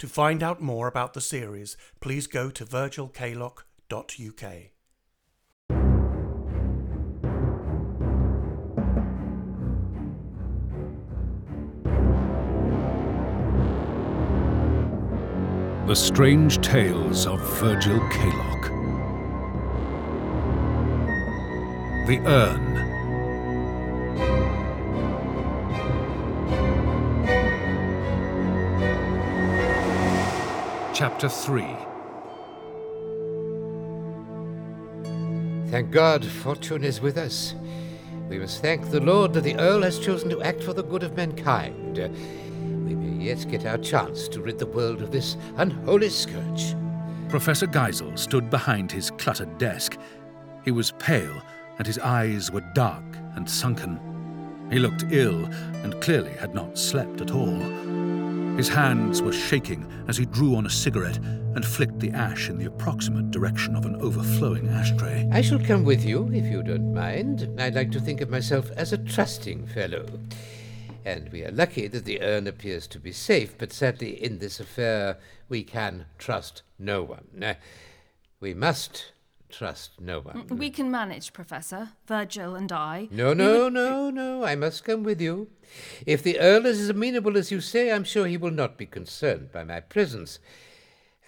To find out more about the series, please go to virgilkaylock.uk. The Strange Tales of Virgil Kaylock. The Urn. Chapter 3 Thank God, fortune is with us. We must thank the Lord that the Earl has chosen to act for the good of mankind. We may yet get our chance to rid the world of this unholy scourge. Professor Geisel stood behind his cluttered desk. He was pale, and his eyes were dark and sunken. He looked ill and clearly had not slept at all. His hands were shaking as he drew on a cigarette and flicked the ash in the approximate direction of an overflowing ashtray. I shall come with you, if you don't mind. I like to think of myself as a trusting fellow. And we are lucky that the urn appears to be safe, but sadly, in this affair, we can trust no one. Uh, we must trust no one. Mm, we can manage, Professor. Virgil and I. No, no, no, no. I must come with you. If the Earl is as amenable as you say, I'm sure he will not be concerned by my presence.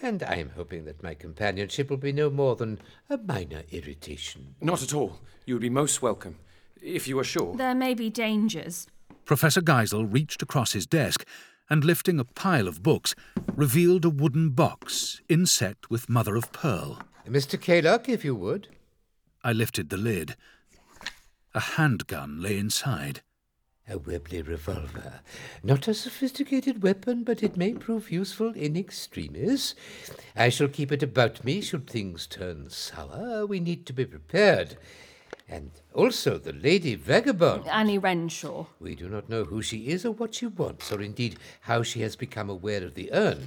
And I am hoping that my companionship will be no more than a minor irritation. Not at all. You would be most welcome, if you are sure. There may be dangers. Professor Geisel reached across his desk and, lifting a pile of books, revealed a wooden box inset with mother of pearl. Mr. Kaylock, if you would. I lifted the lid. A handgun lay inside. A Webley revolver. Not a sophisticated weapon, but it may prove useful in extremis. I shall keep it about me should things turn sour. We need to be prepared. And also the lady vagabond. Annie Renshaw. We do not know who she is or what she wants, or indeed how she has become aware of the urn.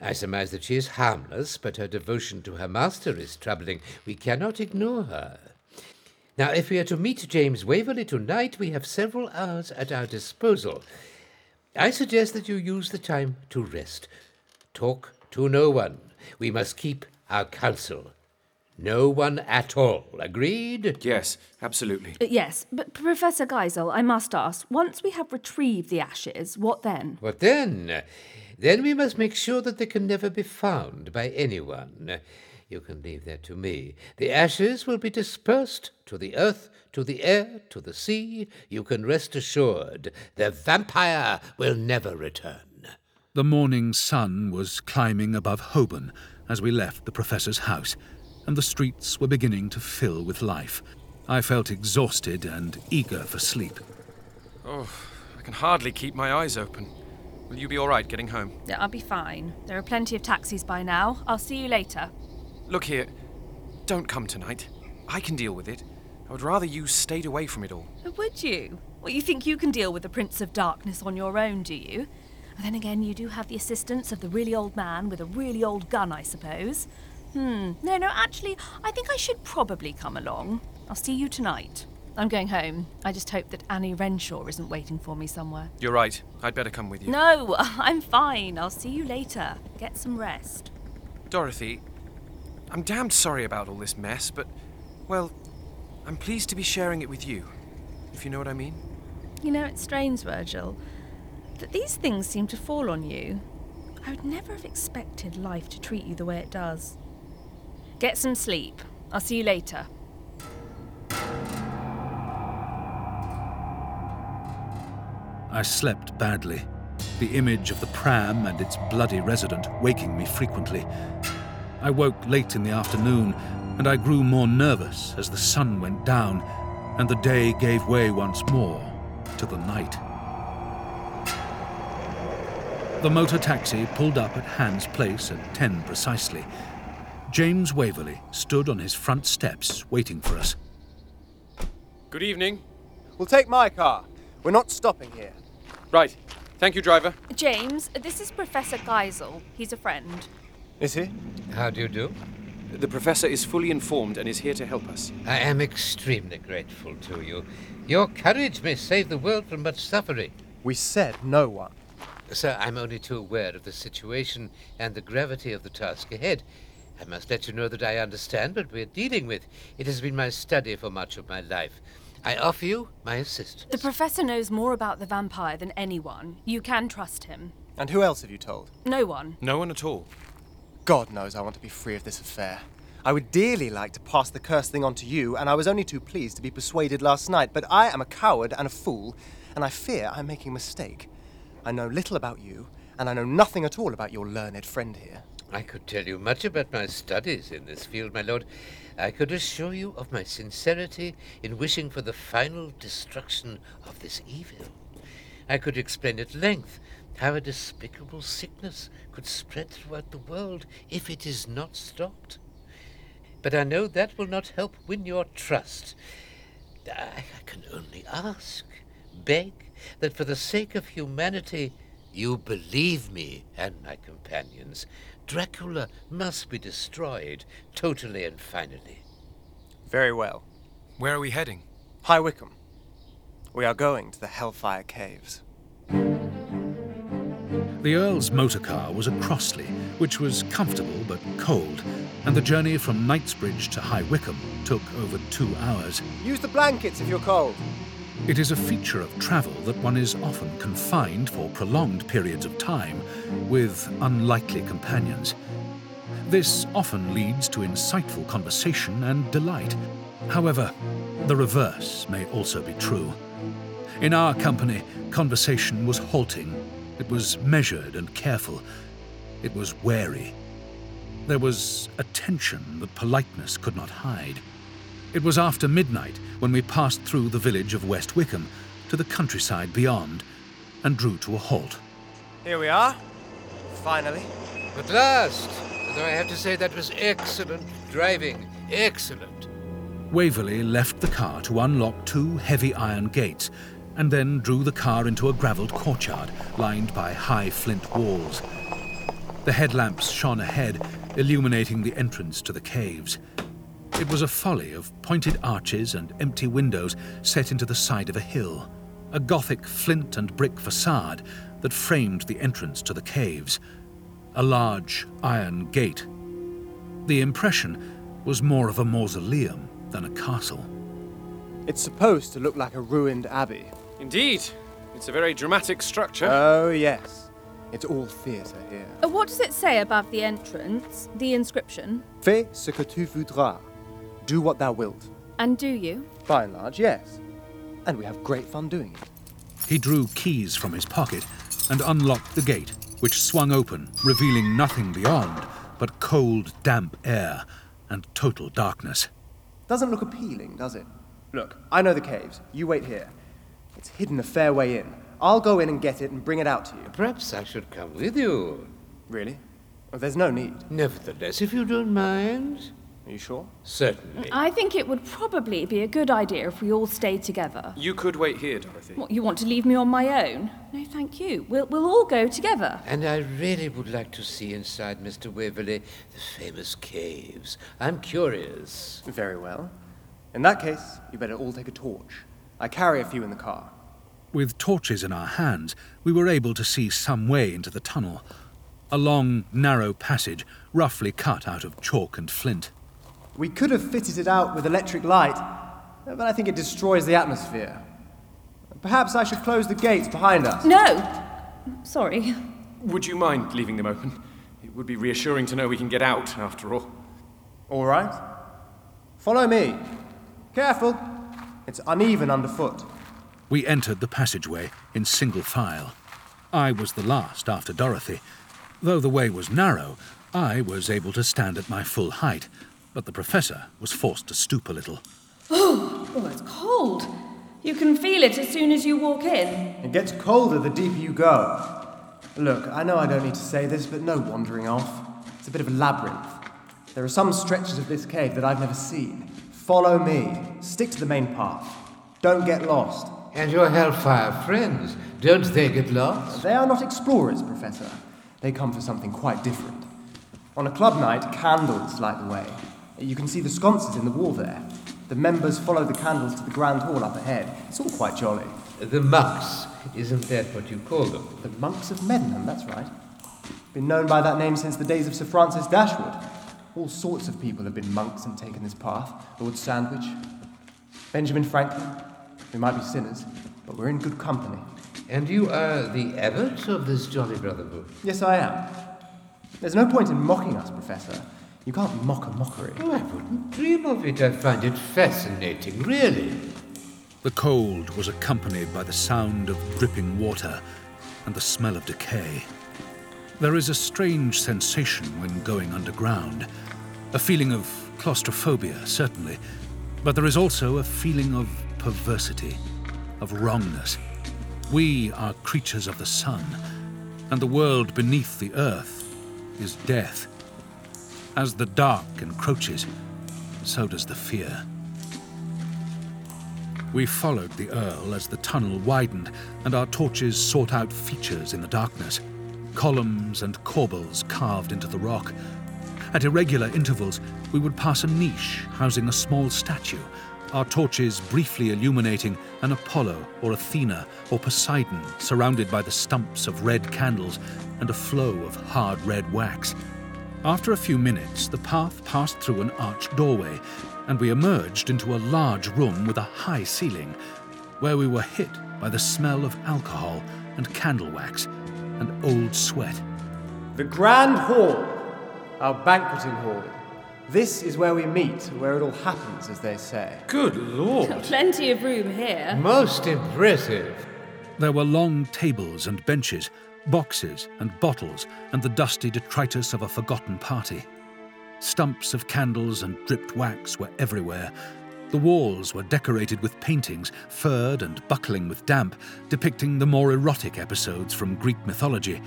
I surmise that she is harmless, but her devotion to her master is troubling. We cannot ignore her. Now, if we are to meet James Waverley tonight, we have several hours at our disposal. I suggest that you use the time to rest. Talk to no one. We must keep our counsel. No one at all. Agreed? Yes, absolutely. Uh, yes, but Professor Geisel, I must ask once we have retrieved the ashes, what then? What then? Then we must make sure that they can never be found by anyone. You can leave that to me. The ashes will be dispersed to the earth, to the air, to the sea. You can rest assured the vampire will never return. The morning sun was climbing above Holborn as we left the professor's house, and the streets were beginning to fill with life. I felt exhausted and eager for sleep. Oh, I can hardly keep my eyes open. Will you be all right getting home? Yeah, I'll be fine. There are plenty of taxis by now. I'll see you later. Look here, don't come tonight. I can deal with it. I would rather you stayed away from it all. Would you? Well, you think you can deal with the Prince of Darkness on your own, do you? And then again, you do have the assistance of the really old man with a really old gun, I suppose. Hmm. No, no, actually, I think I should probably come along. I'll see you tonight. I'm going home. I just hope that Annie Renshaw isn't waiting for me somewhere. You're right. I'd better come with you. No, I'm fine. I'll see you later. Get some rest. Dorothy, I'm damned sorry about all this mess, but, well, I'm pleased to be sharing it with you, if you know what I mean. You know, it's strange, Virgil, that these things seem to fall on you. I would never have expected life to treat you the way it does. Get some sleep. I'll see you later. I slept badly, the image of the pram and its bloody resident waking me frequently. I woke late in the afternoon, and I grew more nervous as the sun went down and the day gave way once more to the night. The motor taxi pulled up at Hans Place at 10 precisely. James Waverley stood on his front steps waiting for us. Good evening. We'll take my car. We're not stopping here. Right. Thank you, driver. James, this is Professor Geisel. He's a friend. Is he? How do you do? The professor is fully informed and is here to help us. I am extremely grateful to you. Your courage may save the world from much suffering. We said no one. Sir, I'm only too aware of the situation and the gravity of the task ahead. I must let you know that I understand what we're dealing with. It has been my study for much of my life. I offer you my assistance. The professor knows more about the vampire than anyone. You can trust him. And who else have you told? No one. No one at all. God knows I want to be free of this affair. I would dearly like to pass the cursed thing on to you, and I was only too pleased to be persuaded last night, but I am a coward and a fool, and I fear I'm making a mistake. I know little about you, and I know nothing at all about your learned friend here. I could tell you much about my studies in this field, my lord. I could assure you of my sincerity in wishing for the final destruction of this evil. I could explain at length how a despicable sickness could spread throughout the world if it is not stopped. But I know that will not help win your trust. I, can only ask, beg, that for the sake of humanity, you believe me and my companions. Dracula must be destroyed, totally and finally. Very well. Where are we heading? High Wycombe. We are going to the Hellfire Caves. The Earl's motor car was a Crossley, which was comfortable but cold, and the journey from Knightsbridge to High Wycombe took over two hours. Use the blankets if you're cold. It is a feature of travel that one is often confined for prolonged periods of time with unlikely companions. This often leads to insightful conversation and delight. However, the reverse may also be true. In our company, conversation was halting. It was measured and careful. It was wary. There was a tension that politeness could not hide. It was after midnight when we passed through the village of West Wycombe to the countryside beyond and drew to a halt. Here we are. Finally. At last! Though I have to say that was excellent driving. Excellent. Waverley left the car to unlock two heavy iron gates and then drew the car into a gravelled courtyard lined by high flint walls. The headlamps shone ahead, illuminating the entrance to the caves. It was a folly of pointed arches and empty windows set into the side of a hill, a Gothic flint and brick facade that framed the entrance to the caves, a large iron gate. The impression was more of a mausoleum than a castle. It's supposed to look like a ruined abbey. Indeed. It's a very dramatic structure. Oh, yes. It's all theatre here. Uh, What does it say above the entrance? The inscription? Fais ce que tu voudras. Do what thou wilt. And do you? By and large, yes. And we have great fun doing it. He drew keys from his pocket and unlocked the gate, which swung open, revealing nothing beyond but cold, damp air and total darkness. Doesn't look appealing, does it? Look, I know the caves. You wait here. It's hidden a fair way in. I'll go in and get it and bring it out to you. Perhaps I should come with you. Really? Oh, there's no need. Nevertheless, if you don't mind. Are you sure? Certainly. I think it would probably be a good idea if we all stayed together. You could wait here, Dorothy. What, you want to leave me on my own? No, thank you. We'll, we'll all go together. And I really would like to see inside, Mr. Waverley, the famous caves. I'm curious. Very well. In that case, you better all take a torch. I carry a few in the car. With torches in our hands, we were able to see some way into the tunnel. A long, narrow passage, roughly cut out of chalk and flint. We could have fitted it out with electric light, but I think it destroys the atmosphere. Perhaps I should close the gates behind us. No! Sorry. Would you mind leaving them open? It would be reassuring to know we can get out, after all. All right. Follow me. Careful. It's uneven underfoot. We entered the passageway in single file. I was the last after Dorothy. Though the way was narrow, I was able to stand at my full height, but the professor was forced to stoop a little. Oh, oh, it's cold. You can feel it as soon as you walk in. It gets colder the deeper you go. Look, I know I don't need to say this, but no wandering off. It's a bit of a labyrinth. There are some stretches of this cave that I've never seen. Follow me. Stick to the main path. Don't get lost. And your Hellfire friends, don't they get lost? They are not explorers, Professor. They come for something quite different. On a club night, candles light the way. You can see the sconces in the wall there. The members follow the candles to the grand hall up ahead. It's all quite jolly. The monks. Isn't that what you call them? The monks of Medmenham, that's right. Been known by that name since the days of Sir Francis Dashwood. All sorts of people have been monks and taken this path. Lord Sandwich, Benjamin Franklin. We might be sinners, but we're in good company. And you are the abbot of this jolly brotherhood? Yes, I am. There's no point in mocking us, Professor. You can't mock a mockery. Oh, I wouldn't dream of it. I find it fascinating, really. The cold was accompanied by the sound of dripping water and the smell of decay. There is a strange sensation when going underground, a feeling of claustrophobia, certainly, but there is also a feeling of perversity, of wrongness. We are creatures of the sun, and the world beneath the earth is death. As the dark encroaches, so does the fear. We followed the Earl as the tunnel widened, and our torches sought out features in the darkness columns and corbels carved into the rock. At irregular intervals, we would pass a niche housing a small statue, our torches briefly illuminating an Apollo or Athena or Poseidon surrounded by the stumps of red candles and a flow of hard red wax. After a few minutes, the path passed through an arched doorway, and we emerged into a large room with a high ceiling, where we were hit by the smell of alcohol and candle wax and old sweat. The Grand Hall, our banqueting hall. This is where we meet, where it all happens, as they say. Good lord. Plenty of room here. Most impressive. There were long tables and benches, boxes and bottles, and the dusty detritus of a forgotten party. Stumps of candles and dripped wax were everywhere. The walls were decorated with paintings, furred and buckling with damp, depicting the more erotic episodes from Greek mythology,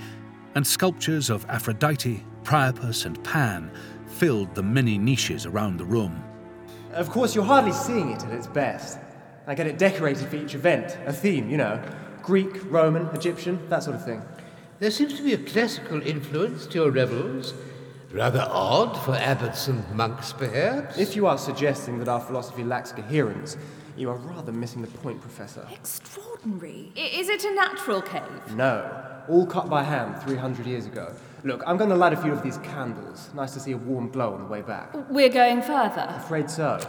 and sculptures of Aphrodite, Priapus, and Pan filled the many niches around the room. Of course, you're hardly seeing it at its best. I get it decorated for each event, a theme, you know Greek, Roman, Egyptian, that sort of thing. There seems to be a classical influence to your revels. Rather odd for abbots and monks, perhaps. If you are suggesting that our philosophy lacks coherence, you are rather missing the point, Professor. Extraordinary. I- Is it a natural cave? No, all cut by hand 300 years ago. Look, I'm going to light a few of these candles. Nice to see a warm glow on the way back. We're going further. Afraid so.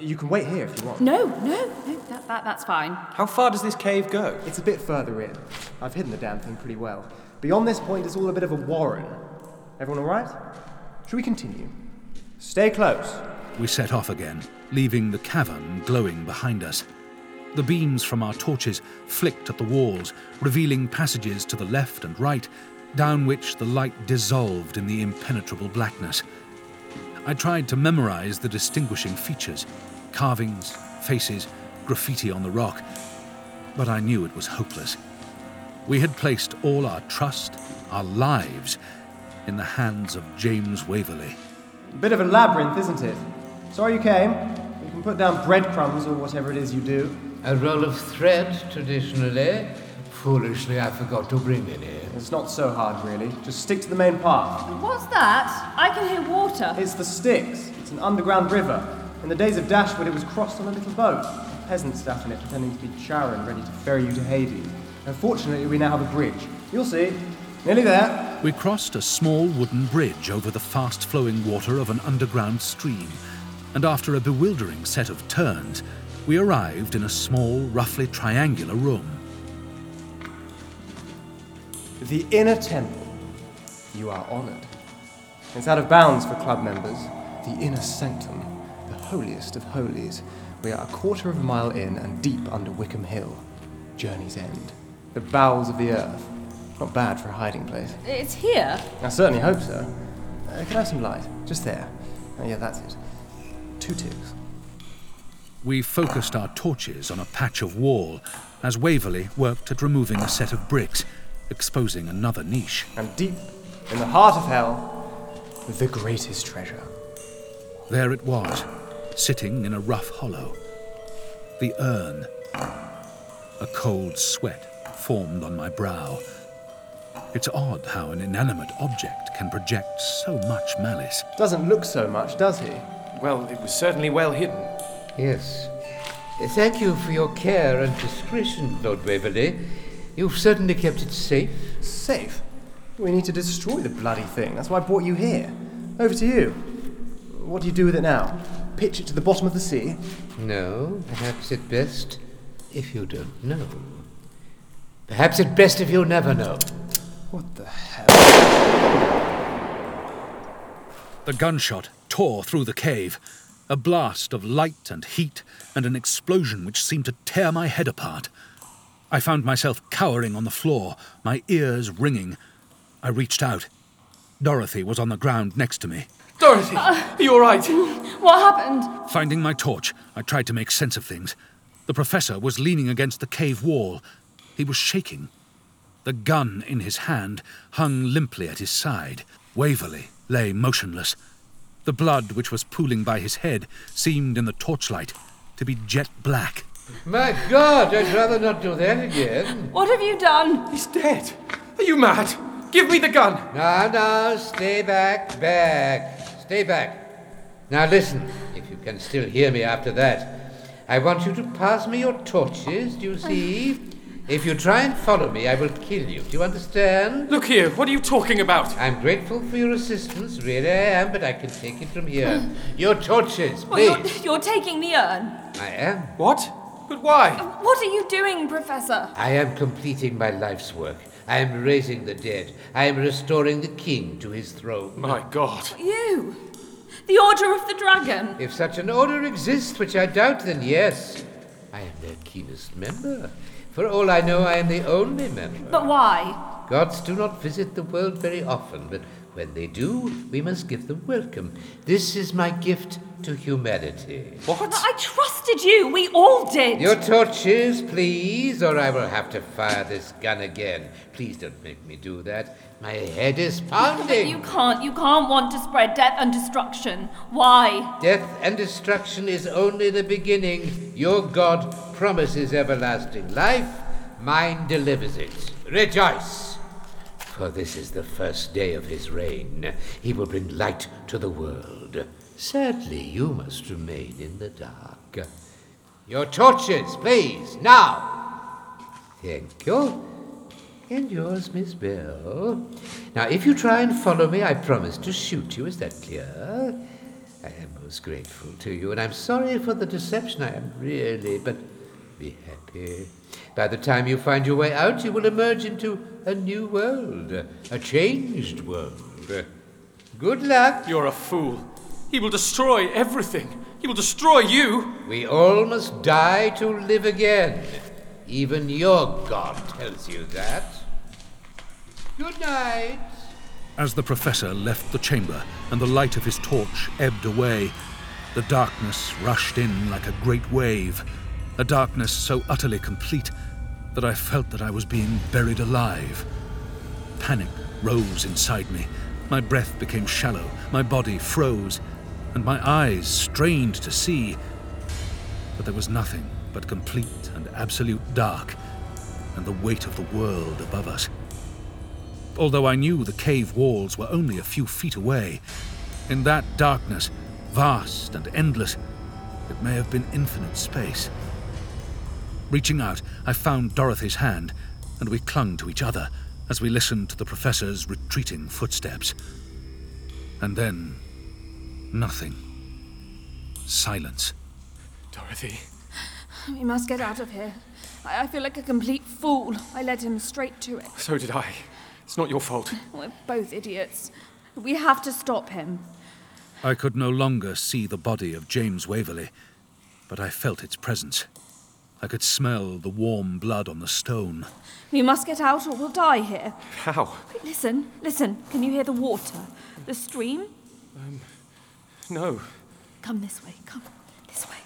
You can wait here if you want. No, no, no, that, that, that's fine. How far does this cave go? It's a bit further in. I've hidden the damn thing pretty well. Beyond this point, it's all a bit of a warren. Everyone all right? Shall we continue? Stay close. We set off again, leaving the cavern glowing behind us. The beams from our torches flicked at the walls, revealing passages to the left and right, down which the light dissolved in the impenetrable blackness. I tried to memorize the distinguishing features carvings, faces, graffiti on the rock, but I knew it was hopeless. We had placed all our trust, our lives, in the hands of James Waverley. Bit of a labyrinth, isn't it? Sorry you came. You can put down breadcrumbs or whatever it is you do. A roll of thread, traditionally. Foolishly, I forgot to bring any. It's not so hard, really. Just stick to the main path. What's that? I can hear water. It's the Styx. It's an underground river. In the days of Dashwood, it was crossed on a little boat. Peasants sat in it, pretending to be Charon, ready to ferry you to Hades. Unfortunately, we now have a bridge. You'll see. Nearly there. We crossed a small wooden bridge over the fast flowing water of an underground stream, and after a bewildering set of turns, we arrived in a small, roughly triangular room. The inner temple. You are honoured. It's out of bounds for club members. The inner sanctum, the holiest of holies. We are a quarter of a mile in and deep under Wycombe Hill. Journey's end. The bowels of the earth. Not bad for a hiding place. It's here. I certainly hope so. Uh, can I have some light? Just there. Oh, yeah, that's it. Two ticks. We focused our torches on a patch of wall as Waverley worked at removing a set of bricks, exposing another niche. And deep in the heart of hell, the greatest treasure. There it was, sitting in a rough hollow. The urn. A cold sweat formed on my brow. It's odd how an inanimate object can project so much malice. Doesn't look so much, does he? Well, it was certainly well hidden. Yes. Thank you for your care and discretion, Lord Waverley. You've certainly kept it safe. Safe? We need to destroy the bloody thing. That's why I brought you here. Over to you. What do you do with it now? Pitch it to the bottom of the sea? No, perhaps at best if you don't know. Perhaps at best if you never know. What the hell? The gunshot tore through the cave, a blast of light and heat, and an explosion which seemed to tear my head apart. I found myself cowering on the floor, my ears ringing. I reached out. Dorothy was on the ground next to me. Dorothy, uh, are you all right? What happened? Finding my torch, I tried to make sense of things. The professor was leaning against the cave wall. He was shaking. The gun in his hand hung limply at his side. Waverley lay motionless. The blood which was pooling by his head seemed in the torchlight to be jet black. My God, I'd rather not do that again. What have you done? He's dead. Are you mad? Give me the gun. Now, now, stay back, back. Stay back. Now listen, if you can still hear me after that. I want you to pass me your torches, do you see? If you try and follow me, I will kill you. Do you understand? Look here, what are you talking about? I'm grateful for your assistance, really I am, but I can take it from here. Hmm. Your torches, Well, please. you're, you're taking the urn. I am. What? But why? What are you doing, Professor? I am completing my life's work. I am raising the dead. I am restoring the king to his throne. My God. You. The Order of the Dragon. If such an order exists, which I doubt, then yes, I am their keenest member. For all I know, I am the only member. But why? Gods do not visit the world very often, but when they do, we must give them welcome. This is my gift to humanity. What? I trusted you. We all did. Your torches, please, or I will have to fire this gun again. Please don't make me do that. My head is pounding. you can't. You can't want to spread death and destruction. Why? Death and destruction is only the beginning. Your God promises everlasting life, mine delivers it. Rejoice! For this is the first day of his reign. He will bring light to the world. Sadly, you must remain in the dark. Your torches, please, now! Thank you. And yours, Miss Bell. Now, if you try and follow me, I promise to shoot you. Is that clear? I am most grateful to you, and I'm sorry for the deception. I am really, but be happy. By the time you find your way out, you will emerge into a new world, a changed world. Good luck. You're a fool. He will destroy everything. He will destroy you. We all must die to live again. Even your God tells you that. Good night. As the professor left the chamber and the light of his torch ebbed away, the darkness rushed in like a great wave, a darkness so utterly complete that I felt that I was being buried alive. Panic rose inside me. My breath became shallow, my body froze, and my eyes strained to see. But there was nothing but complete and absolute dark, and the weight of the world above us. Although I knew the cave walls were only a few feet away, in that darkness, vast and endless, it may have been infinite space. Reaching out, I found Dorothy's hand, and we clung to each other as we listened to the professor's retreating footsteps. And then, nothing. Silence. Dorothy. We must get out of here. I, I feel like a complete fool. I led him straight to it. So did I. It's not your fault. We're both idiots. We have to stop him. I could no longer see the body of James Waverley, but I felt its presence. I could smell the warm blood on the stone. We must get out or we'll die here. How? Wait, listen, listen. Can you hear the water? The stream? Um, No. Come this way. Come this way.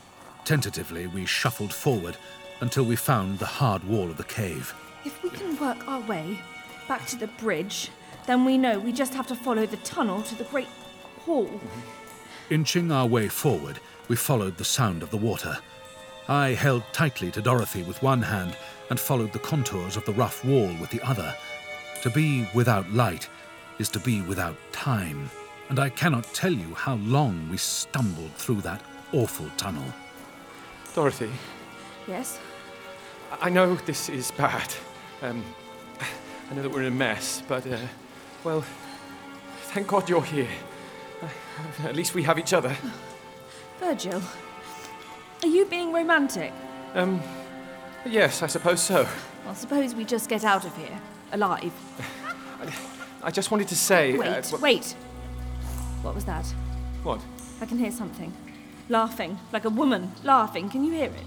Tentatively, we shuffled forward until we found the hard wall of the cave. If we can work our way back to the bridge, then we know we just have to follow the tunnel to the Great Hall. Mm-hmm. Inching our way forward, we followed the sound of the water. I held tightly to Dorothy with one hand and followed the contours of the rough wall with the other. To be without light is to be without time, and I cannot tell you how long we stumbled through that awful tunnel. Dorothy, Yes? I I know this is bad, Um, I know that we're in a mess, but, uh, well, thank God you're here. Uh, At least we have each other. Virgil, are you being romantic? Um, yes, I suppose so. Well, suppose we just get out of here, alive. I just wanted to say. Wait, uh, wh- wait. What was that? What? I can hear something. Laughing, like a woman laughing. Can you hear it?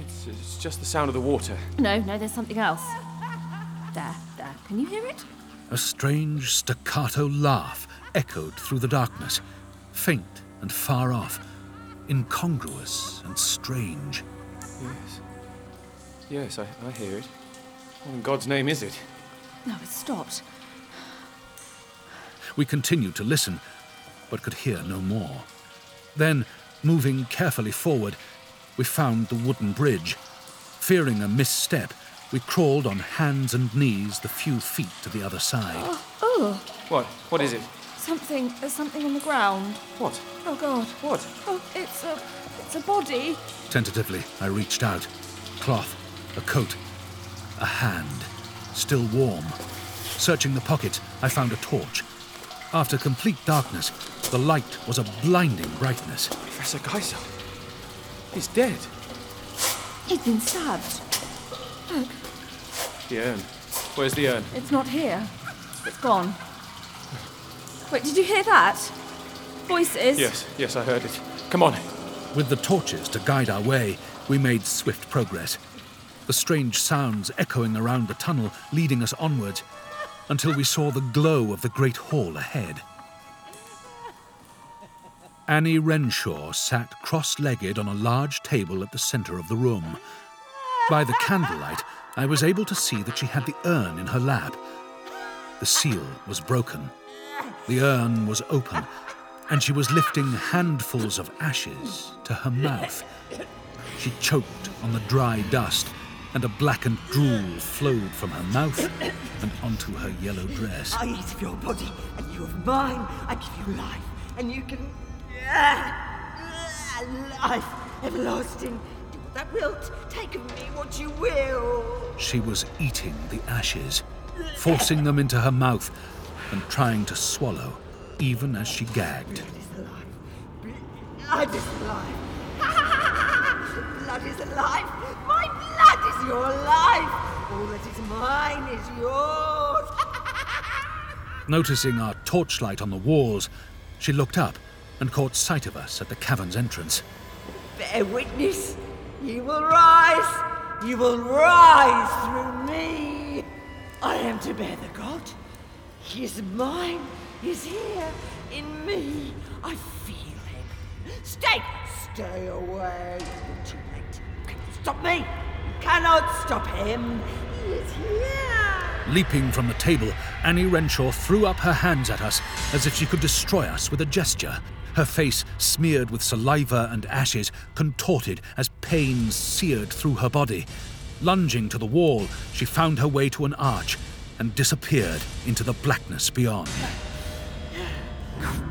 It's, it's just the sound of the water. No, no, there's something else. There, there. Can you hear it? A strange staccato laugh echoed through the darkness, faint and far off, incongruous and strange. Yes. Yes, I, I hear it. What in God's name is it? No, it stopped. We continued to listen, but could hear no more. Then, moving carefully forward, we found the wooden bridge. Fearing a misstep, we crawled on hands and knees the few feet to the other side. Oh, oh, What? What is it? something. There's something on the ground. What? Oh God. What? Oh, it's a, it's a body. Tentatively, I reached out. Cloth, a coat, a hand, still warm. Searching the pocket, I found a torch. After complete darkness, the light was a blinding brightness. Professor Geisel. He's dead. He's been stabbed. Look, The urn. Where's the urn? it's not here. It's gone. Wait, did you hear that? Voices. Yes, yes, I heard it. Come on. With the torches to guide our way, we made swift progress. The strange sounds echoing around the tunnel, leading us onwards, until we saw the glow of the great hall ahead. Annie Renshaw sat cross legged on a large table at the centre of the room. By the candlelight, I was able to see that she had the urn in her lap. The seal was broken. The urn was open, and she was lifting handfuls of ashes to her mouth. She choked on the dry dust, and a blackened drool flowed from her mouth and onto her yellow dress. I eat of your body, and you of mine. I give you life, and you can. Life everlasting. Do what thou wilt. Take of me what you will. She was eating the ashes, forcing them into her mouth and trying to swallow, even as she gagged. Blood is alive. Blood is alive. blood is alive. Is your life. All that is mine is yours. Noticing our torchlight on the walls, she looked up and caught sight of us at the cavern's entrance. Bear witness. You will rise. You will rise through me. I am to bear the god. He is mine. He is here in me. I feel him. Stay. Stay away. Too late. Stop me? You cannot stop him. He is here. Leaping from the table, Annie Renshaw threw up her hands at us as if she could destroy us with a gesture. Her face, smeared with saliva and ashes, contorted as pain seared through her body. Lunging to the wall, she found her way to an arch and disappeared into the blackness beyond.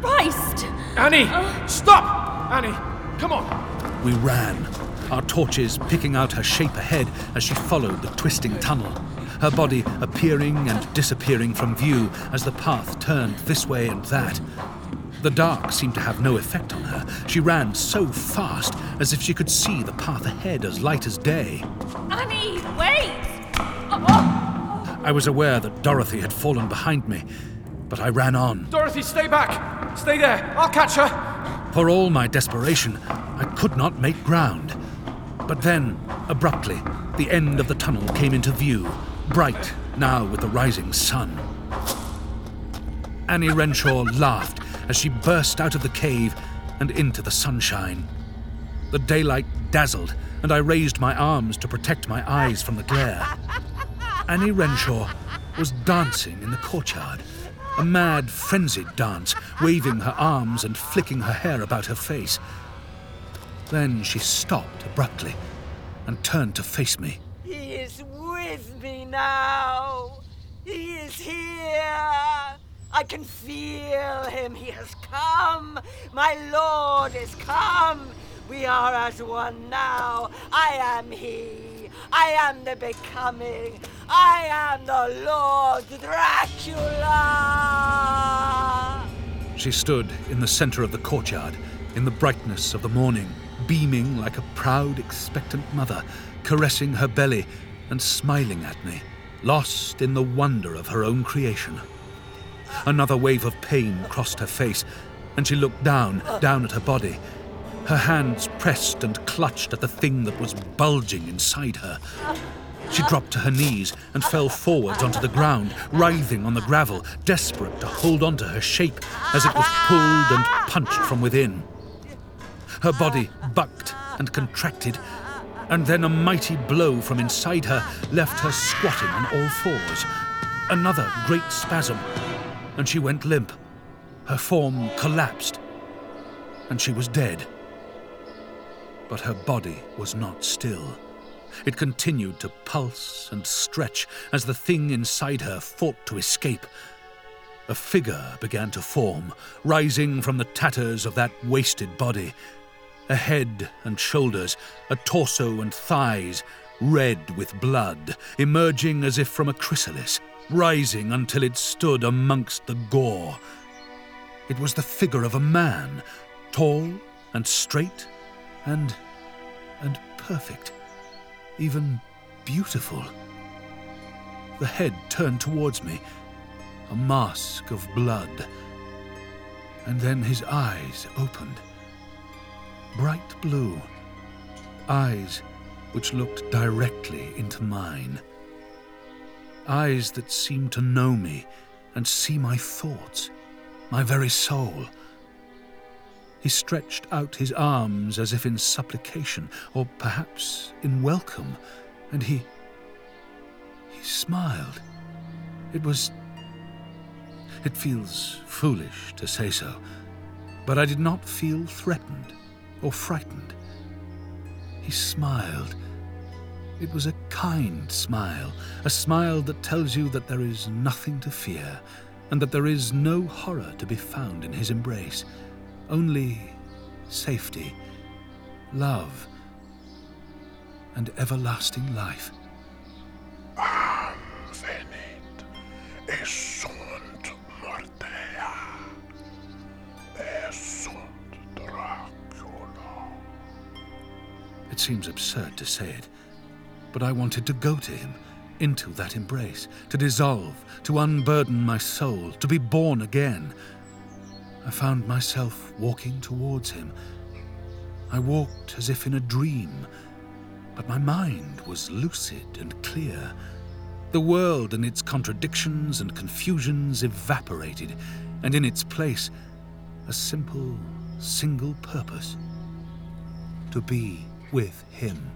Christ! Annie! Stop! Annie! Come on! We ran, our torches picking out her shape ahead as she followed the twisting tunnel, her body appearing and disappearing from view as the path turned this way and that. The dark seemed to have no effect on her. She ran so fast as if she could see the path ahead as light as day. Annie, wait! Oh, oh. I was aware that Dorothy had fallen behind me, but I ran on. Dorothy, stay back! Stay there! I'll catch her! For all my desperation, I could not make ground. But then, abruptly, the end of the tunnel came into view, bright now with the rising sun. Annie Renshaw laughed as she burst out of the cave and into the sunshine. The daylight dazzled, and I raised my arms to protect my eyes from the glare. Annie Renshaw was dancing in the courtyard, a mad, frenzied dance, waving her arms and flicking her hair about her face. Then she stopped abruptly and turned to face me. He is with me now. He is here. I can feel him. He has come. My Lord is come. We are as one now. I am he. I am the becoming. I am the Lord Dracula! She stood in the center of the courtyard, in the brightness of the morning, beaming like a proud, expectant mother, caressing her belly and smiling at me, lost in the wonder of her own creation. Another wave of pain crossed her face, and she looked down, down at her body. Her hands pressed and clutched at the thing that was bulging inside her. She dropped to her knees and fell forwards onto the ground, writhing on the gravel, desperate to hold on to her shape as it was pulled and punched from within. Her body bucked and contracted, and then a mighty blow from inside her left her squatting on all fours. Another great spasm, and she went limp. Her form collapsed, and she was dead. But her body was not still. It continued to pulse and stretch as the thing inside her fought to escape. A figure began to form, rising from the tatters of that wasted body. A head and shoulders, a torso and thighs, red with blood, emerging as if from a chrysalis, rising until it stood amongst the gore. It was the figure of a man, tall and straight and. and perfect even beautiful. The head turned towards me, a mask of blood, and then his eyes opened. Bright blue, eyes which looked directly into mine. Eyes that seemed to know me and see my thoughts, my very soul. He stretched out his arms as if in supplication, or perhaps in welcome, and he. he smiled. It was. It feels foolish to say so, but I did not feel threatened or frightened. He smiled. It was a kind smile, a smile that tells you that there is nothing to fear, and that there is no horror to be found in his embrace only safety, love, and everlasting life. Venit It seems absurd to say it, but I wanted to go to him, into that embrace, to dissolve, to unburden my soul, to be born again. I found myself walking towards him. I walked as if in a dream, but my mind was lucid and clear. The world and its contradictions and confusions evaporated, and in its place, a simple, single purpose to be with him.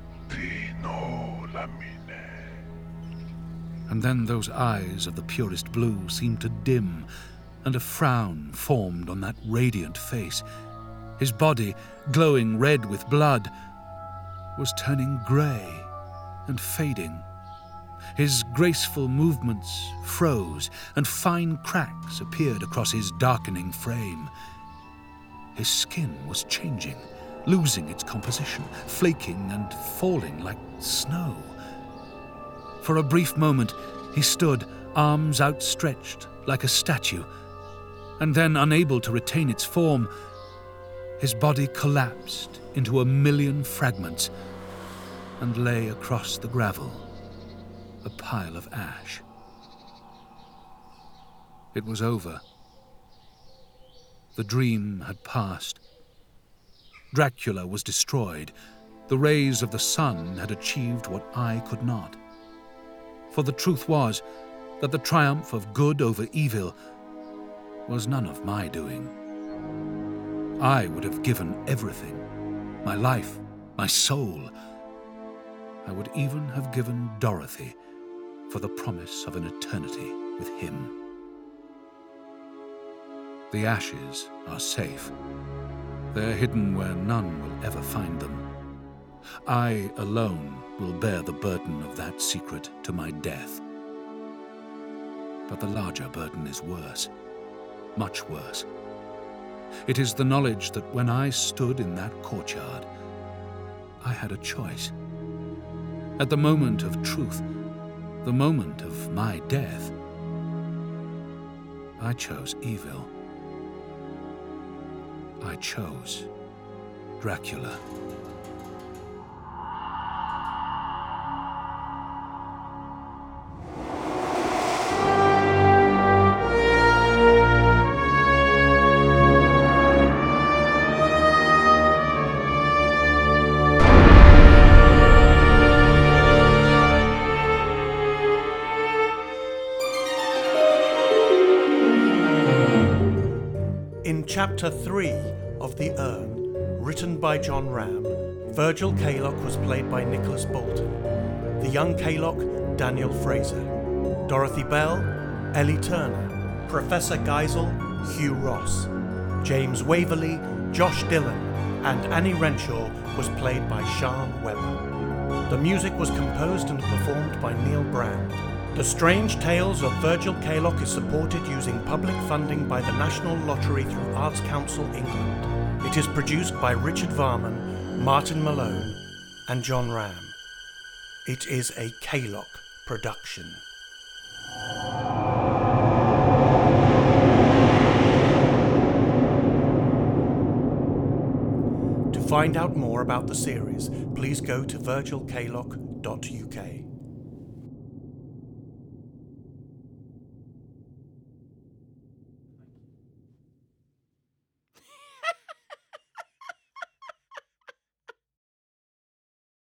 And then those eyes of the purest blue seemed to dim and a frown formed on that radiant face. His body, glowing red with blood, was turning grey and fading. His graceful movements froze, and fine cracks appeared across his darkening frame. His skin was changing, losing its composition, flaking and falling like snow. For a brief moment, he stood, arms outstretched, like a statue and then, unable to retain its form, his body collapsed into a million fragments and lay across the gravel, a pile of ash. It was over. The dream had passed. Dracula was destroyed. The rays of the sun had achieved what I could not. For the truth was that the triumph of good over evil was none of my doing. I would have given everything my life, my soul. I would even have given Dorothy for the promise of an eternity with him. The ashes are safe. They're hidden where none will ever find them. I alone will bear the burden of that secret to my death. But the larger burden is worse much worse. It is the knowledge that when I stood in that courtyard, I had a choice. At the moment of truth, the moment of my death, I chose evil. I chose Dracula. In Chapter 3 by John Ram, Virgil Kaylock was played by Nicholas Bolton. The young Kaylock, Daniel Fraser. Dorothy Bell, Ellie Turner. Professor Geisel, Hugh Ross. James Waverley, Josh Dillon, and Annie Renshaw was played by Sean Weber. The music was composed and performed by Neil Brand. The Strange Tales of Virgil Kaylock is supported using public funding by the National Lottery through Arts Council England. It is produced by Richard Varman, Martin Malone, and John Ram. It is a Kaylock production. To find out more about the series, please go to virgilkaylock.uk.